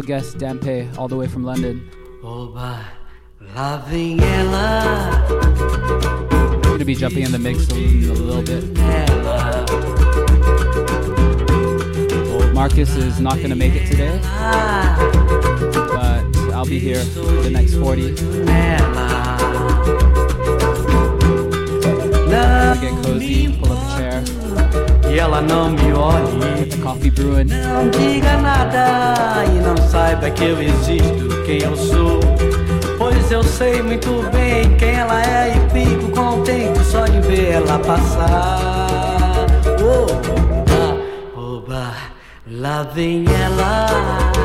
special guest Dampe, all the way from London. Oh, by loving Ella. I'm going to be jumping in the mix a, a little bit. Ella. Marcus is not going to make it today, but I'll be here for the next 40. Ella. Get cozy. e ela não me olhe. Coffee Bruin. Não diga nada e não saiba que eu existo, quem eu sou. Pois eu sei muito bem quem ela é e fico contente só de ver ela passar. Oh, oba, oba, lá vem ela.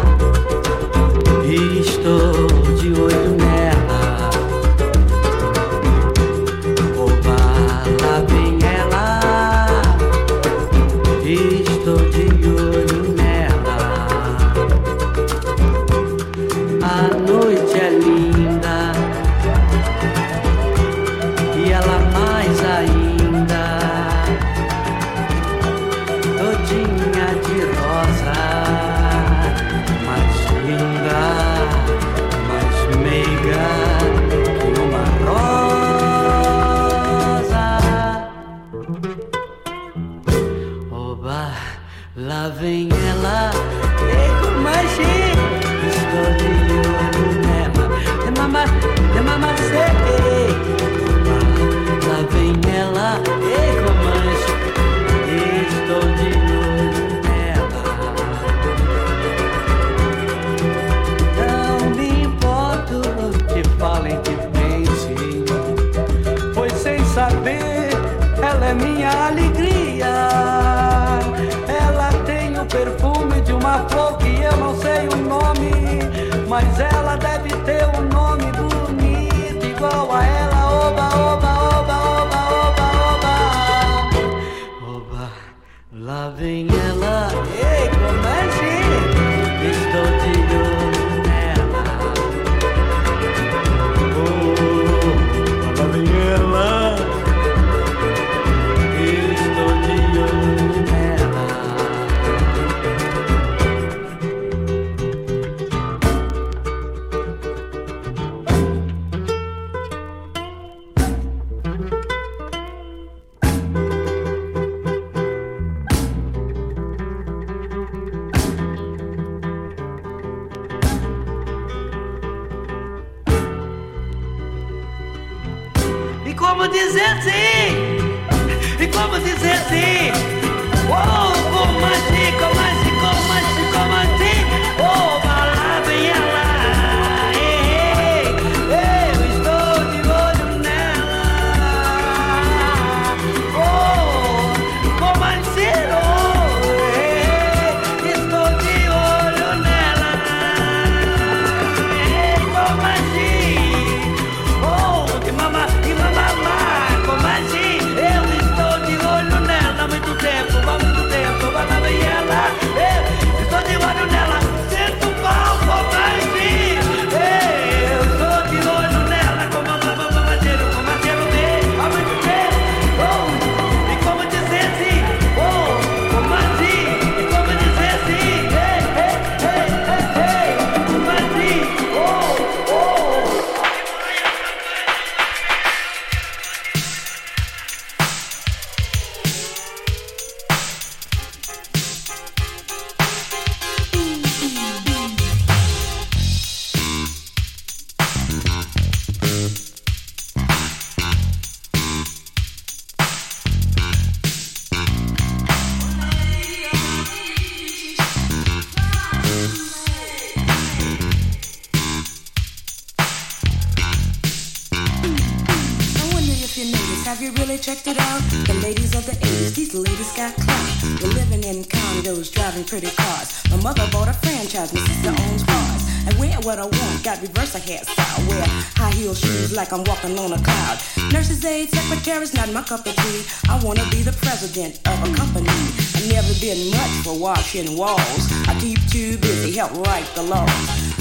What I want, got reverse a hairstyle. Wear high heel shoes like I'm walking on a cloud. Nurses' aid, secretary's not my cup of tea. I wanna be the president of a company. I've never been much for washing walls. I keep too busy, help write the laws.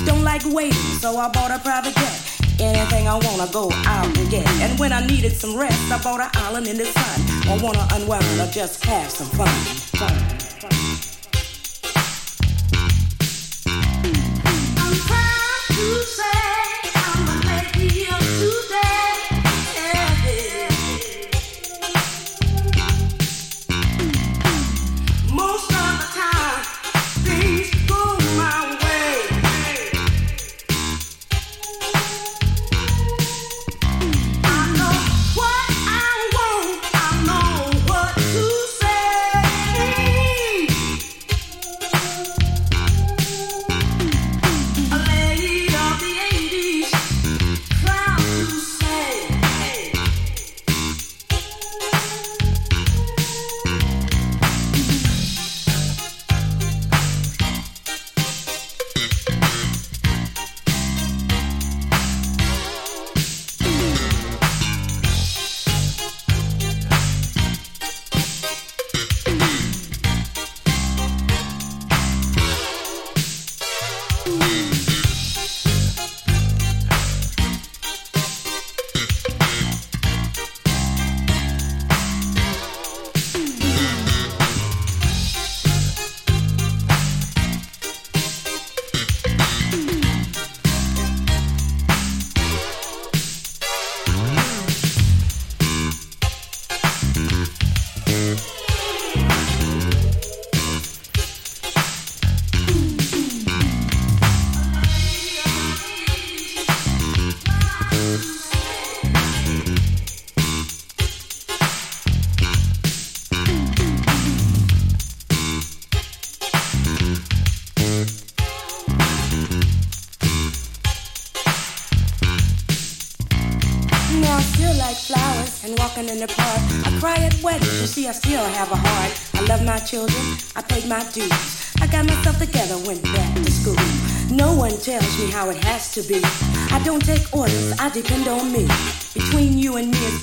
Don't like waiting, so I bought a private jet. Anything I wanna go out and get. And when I needed some rest, I bought an island in the sun. I wanna unwind or just have some fun. fun. see, I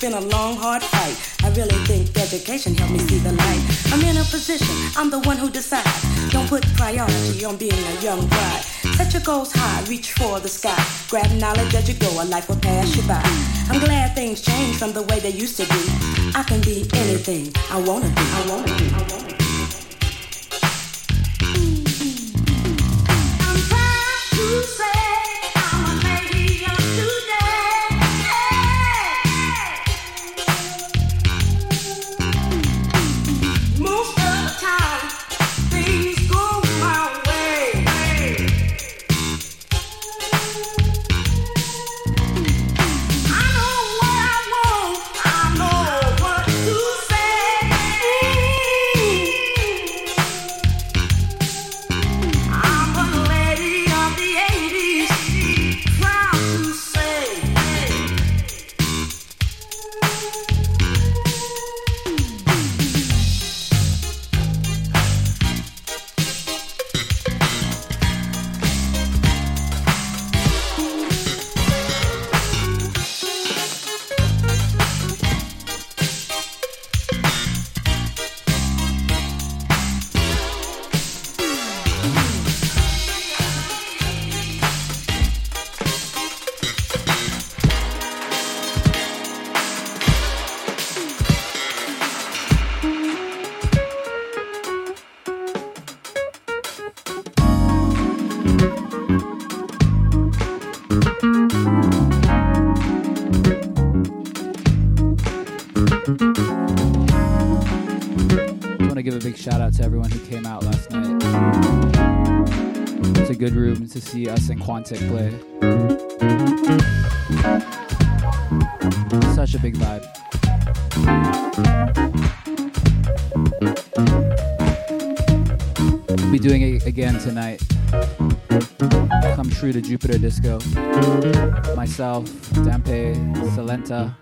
been a long, hard fight. I really think education helped me see the light. I'm in a position, I'm the one who decides. Don't put priority on being a young bride. Set your goals high, reach for the sky. Grab knowledge as you go, a life will pass you by. I'm glad things changed from the way they used to be. I can be anything I wanna be. I wanna be. I wanna be. To see us in Quantic play. Such a big vibe. We'll be doing it again tonight. Come true to Jupiter Disco. Myself, Dampe, Salenta.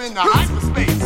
in the hyperspace.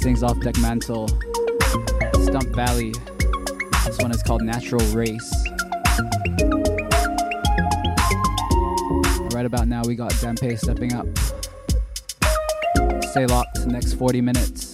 things off Deck Mantle. Stump Valley. This one is called Natural Race. Right about now, we got Dempe stepping up. Stay locked, next 40 minutes.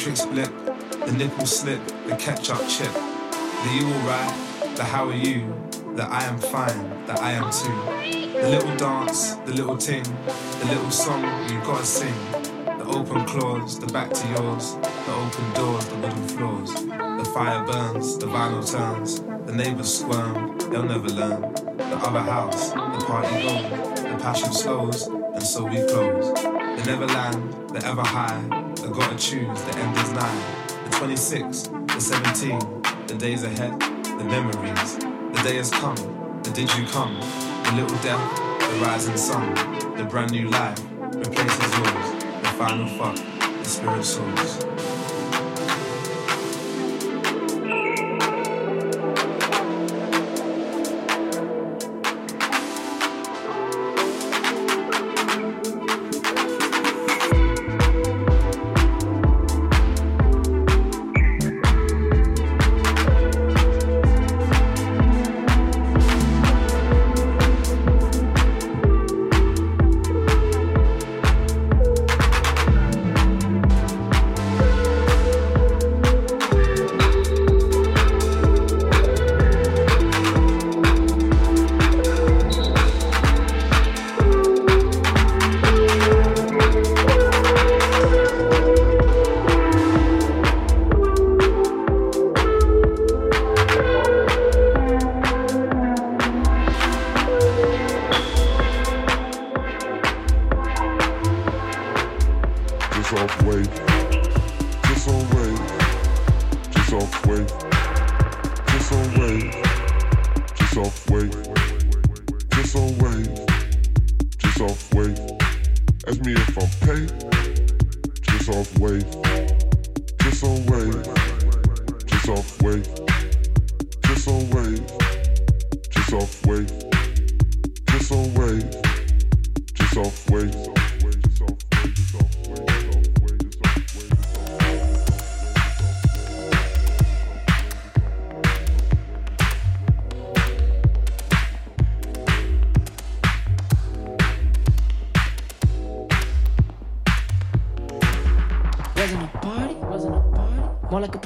Matrix blip, the nipple slip, the ketchup chip. The you alright, the how are you, the I am fine, the I am too. The little dance, the little ting, the little song you gotta sing. The open claws, the back to yours, the open doors, the wooden floors. The fire burns, the vinyl turns, the neighbors squirm, they'll never learn. The other house, the party goes, the passion slows, and so we close. The Neverland, the ever high, the gotta choose, the end is nigh. The 26, the 17, the days ahead, the memories. The day has come, the did you come? The little death, the rising sun, the brand new life replaces yours. The final fuck, the spirit souls.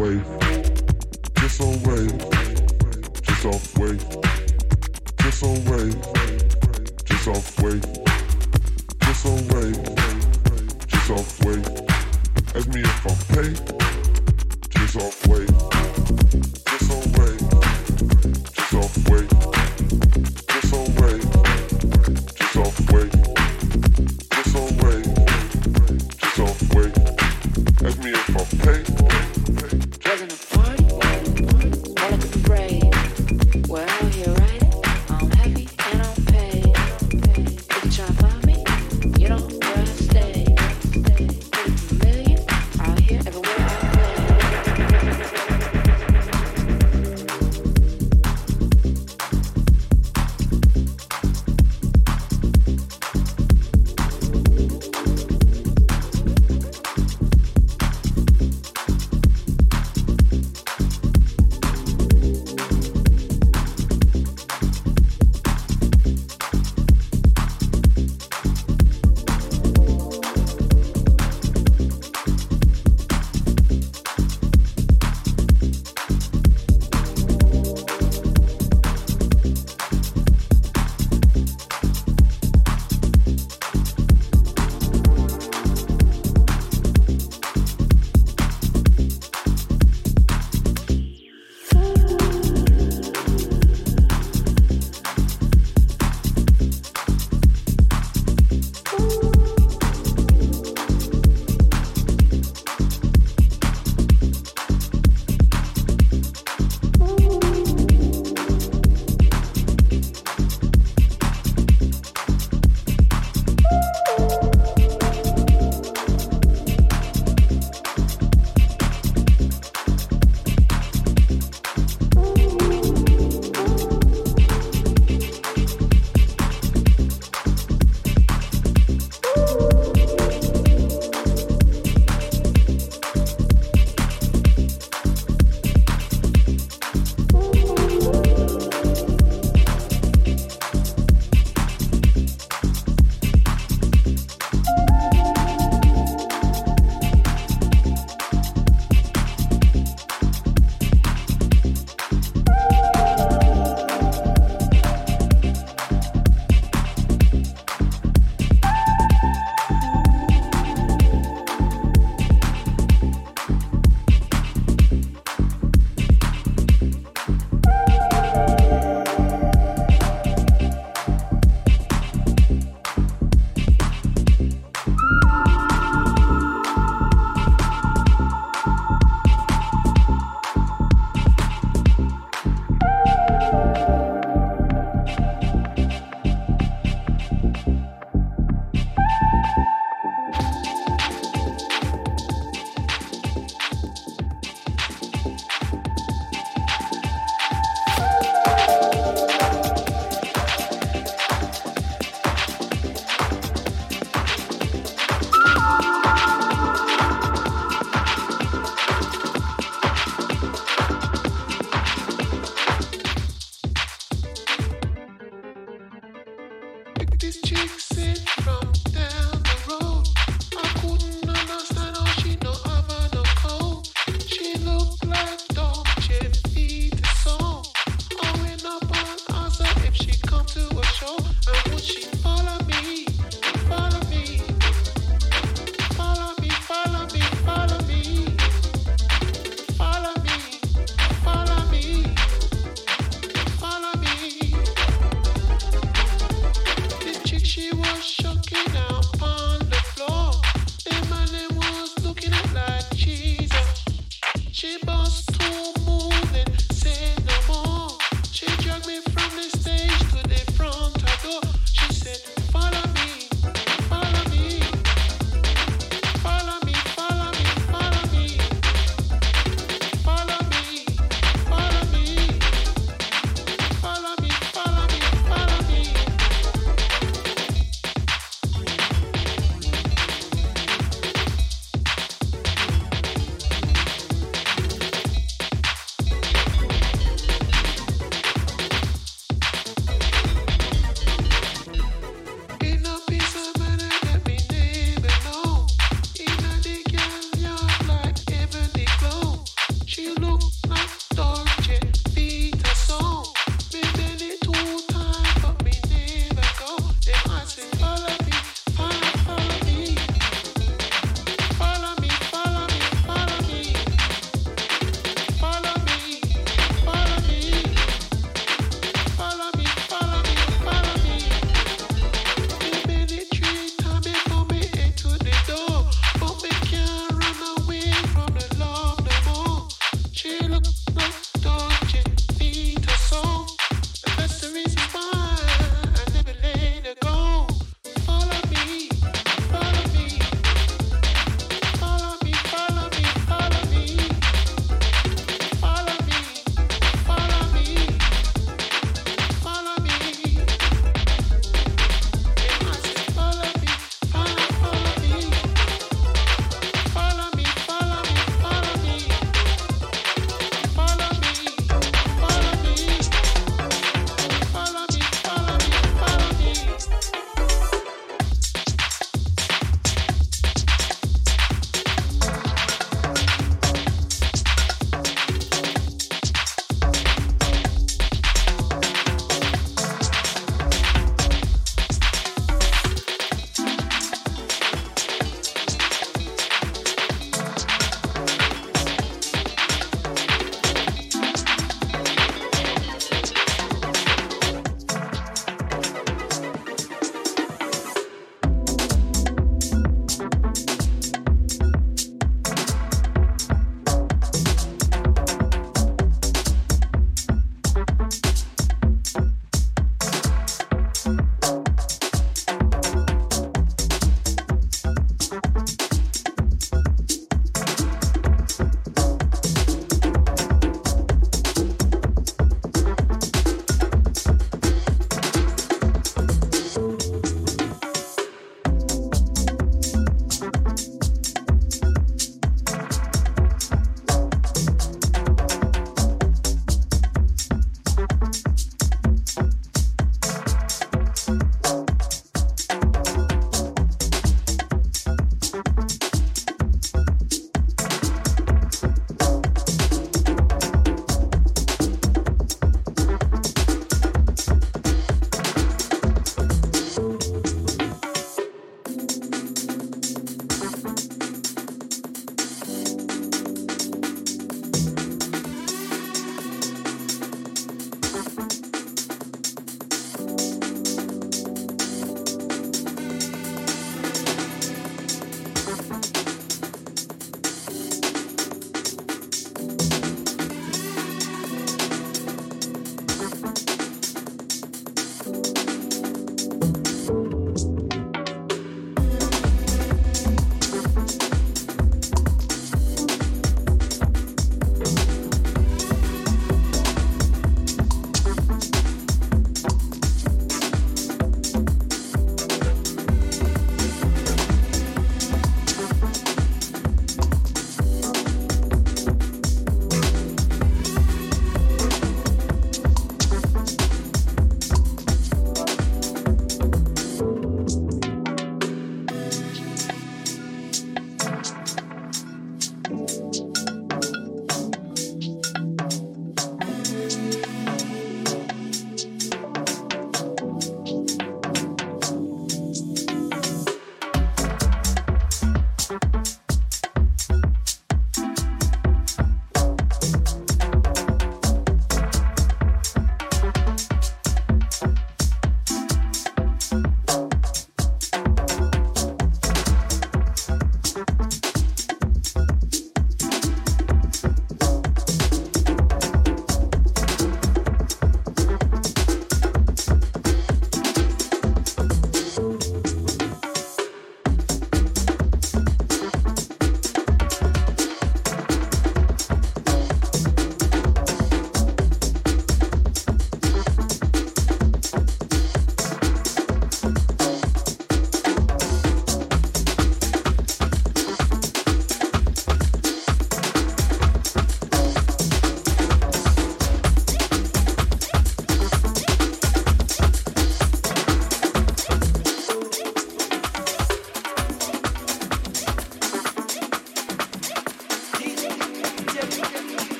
wave, just off wave, just off wave, just off wave, just off wave, just off wave, just off wave. Ask me if I'm paid, just off wave, just off wave, just off wave.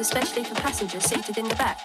Especially for passengers seated in the back.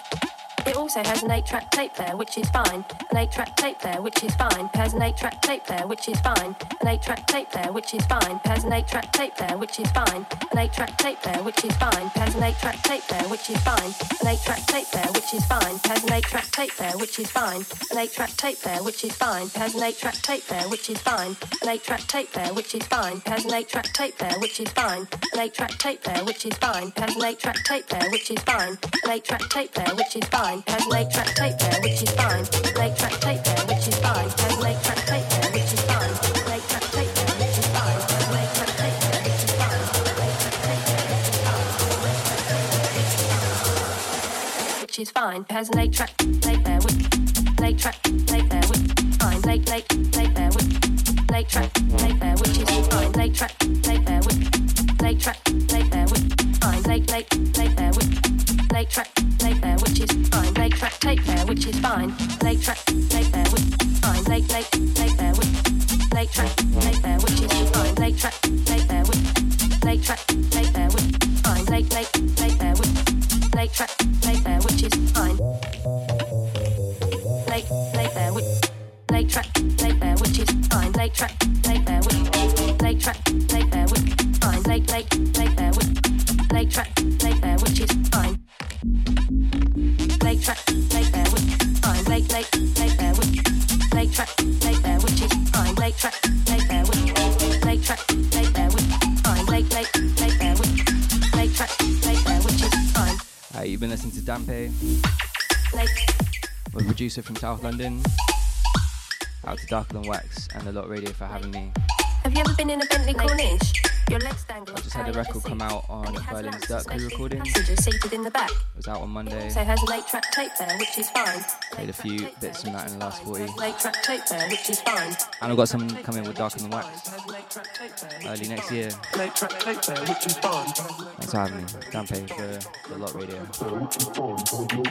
It also has an 8-track tape player, which is fine. An 8-track tape player, which is fine. Has an 8-track tape player, which is fine. An 8-track tape player, which is fine. Has an 8-track tape player, which is fine. An 8-track tape player, which is fine. Has an 8-track tape player, which is fine. An 8-track tape player, which is fine. Has an 8-track tape player, which is fine. An 8-track tape player, which is fine. Has an 8-track tape player, which is fine. An 8-track tape player, which is fine. Has an 8-track tape player, which is fine. An 8-track tape player, which is fine. Has an 8-track tape player, which is fine. An 8-track tape player, which is fine. Has an 8-track tape there, which is fine. Eight track tape there, which is fine. Has an eight track tape there, which is fine. Eight track tape there, which is fine. An track tape there, which is fine. Track which is fine. Has an eight track tape there with eight track tape there with fine. Eight eight tape there with eight track producer from South London. Out to Darker Than Wax and a lot radio for having me. Have you ever been in a Bentley Corniche? Your legs dangle. I just had a record come out on Berlin's Dirt Crew recording. Passengers seated in the back was out on Monday. So has a late track tape there, which is fine. Played a few bits from that in the last 40. Late track tape there, which is fine. And I've got some coming with Darker Than Wax early next year. Late track tape there, which is fine. Thanks for having me. Campaign for the Lot Radio. Late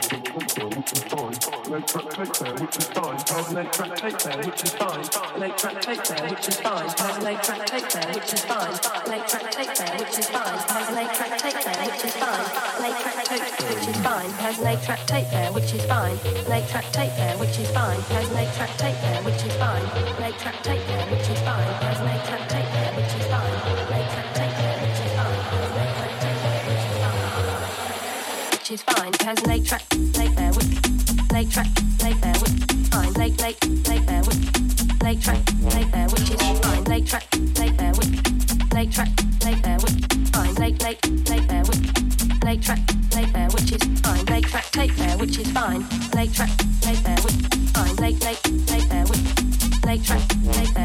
track tape there, which is fine. Late track tape there, which is fine. Late track tape there, which is fine. Late track tape there, which is fine. Late track tape there, which is fine. Late track tape there, which is fine. Late track tape there, which is fine which is fine. Has an eight track tape there, which is fine. An eight track tape there, which is fine. Has an eight track tape there, which is fine. An eight track tape there, which is fine. Has an eight track tape there, which is fine. An eight track tape there, which is fine. An eight track tape there, which is fine. Which is fine. Has an eight track tape there, which eight track tape there, which fine. Late late tape there, which late track tape there, which is fine. Late track tape there, which late track tape there, which fine. Late late tape there, which late track which is fine. late, track, take there, which is fine. Late, track, late there, which is fine. late, late, late there, which. late, track, take there.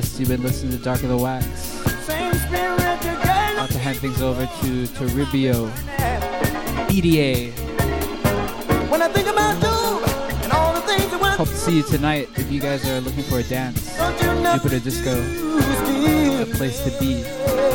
blessed. You've been listening to Darker Than Wax. About to hand things over to to Ribio, EDA. When I think about you and all the things you Hope to see you tonight if you guys are looking for a dance. Jupiter Disco, a place to be.